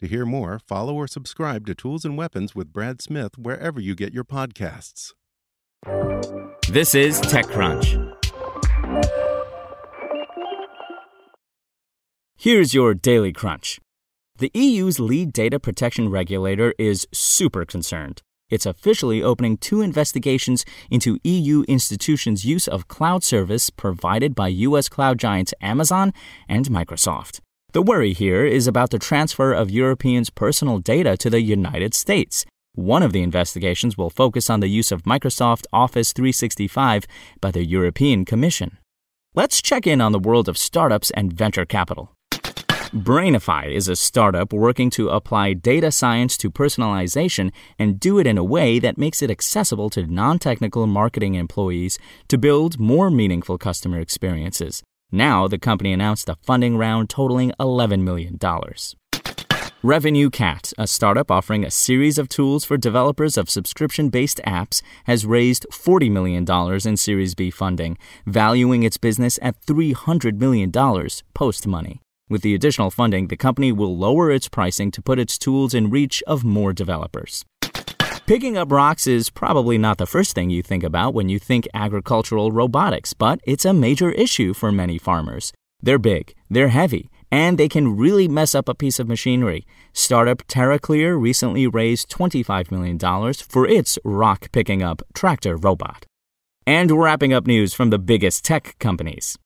To hear more, follow or subscribe to Tools and Weapons with Brad Smith wherever you get your podcasts. This is TechCrunch. Here's your daily crunch. The EU's lead data protection regulator is super concerned. It's officially opening two investigations into EU institutions' use of cloud service provided by US cloud giants Amazon and Microsoft. The worry here is about the transfer of Europeans' personal data to the United States. One of the investigations will focus on the use of Microsoft Office 365 by the European Commission. Let's check in on the world of startups and venture capital. Brainify is a startup working to apply data science to personalization and do it in a way that makes it accessible to non technical marketing employees to build more meaningful customer experiences. Now, the company announced a funding round totaling $11 million. RevenueCat, a startup offering a series of tools for developers of subscription based apps, has raised $40 million in Series B funding, valuing its business at $300 million post money. With the additional funding, the company will lower its pricing to put its tools in reach of more developers. Picking up rocks is probably not the first thing you think about when you think agricultural robotics, but it's a major issue for many farmers. They're big, they're heavy, and they can really mess up a piece of machinery. Startup TerraClear recently raised $25 million for its rock picking up tractor robot. And wrapping up news from the biggest tech companies.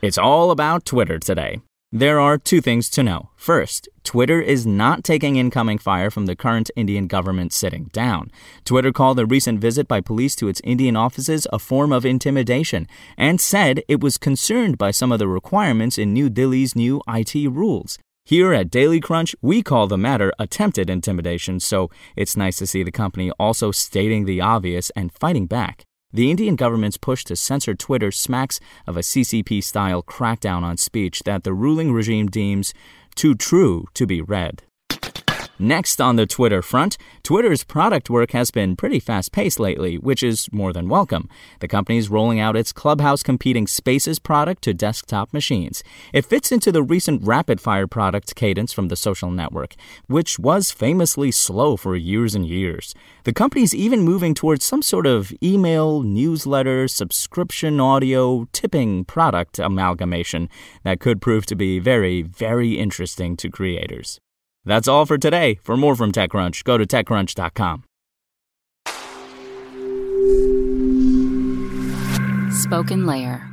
It's all about Twitter today. There are two things to know. First, Twitter is not taking incoming fire from the current Indian government sitting down. Twitter called a recent visit by police to its Indian offices a form of intimidation and said it was concerned by some of the requirements in New Delhi's new IT rules. Here at Daily Crunch, we call the matter attempted intimidation, so it's nice to see the company also stating the obvious and fighting back. The Indian government's push to censor Twitter smacks of a CCP style crackdown on speech that the ruling regime deems too true to be read. Next on the Twitter front, Twitter's product work has been pretty fast paced lately, which is more than welcome. The company's rolling out its Clubhouse competing Spaces product to desktop machines. It fits into the recent rapid fire product cadence from the social network, which was famously slow for years and years. The company's even moving towards some sort of email, newsletter, subscription audio, tipping product amalgamation that could prove to be very, very interesting to creators. That's all for today. For more from TechCrunch, go to TechCrunch.com. SpokenLayer.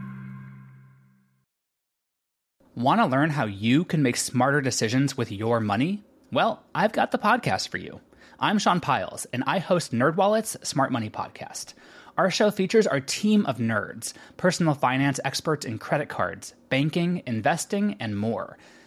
Want to learn how you can make smarter decisions with your money? Well, I've got the podcast for you. I'm Sean Pyles, and I host NerdWallet's Smart Money Podcast. Our show features our team of nerds, personal finance experts in credit cards, banking, investing, and more –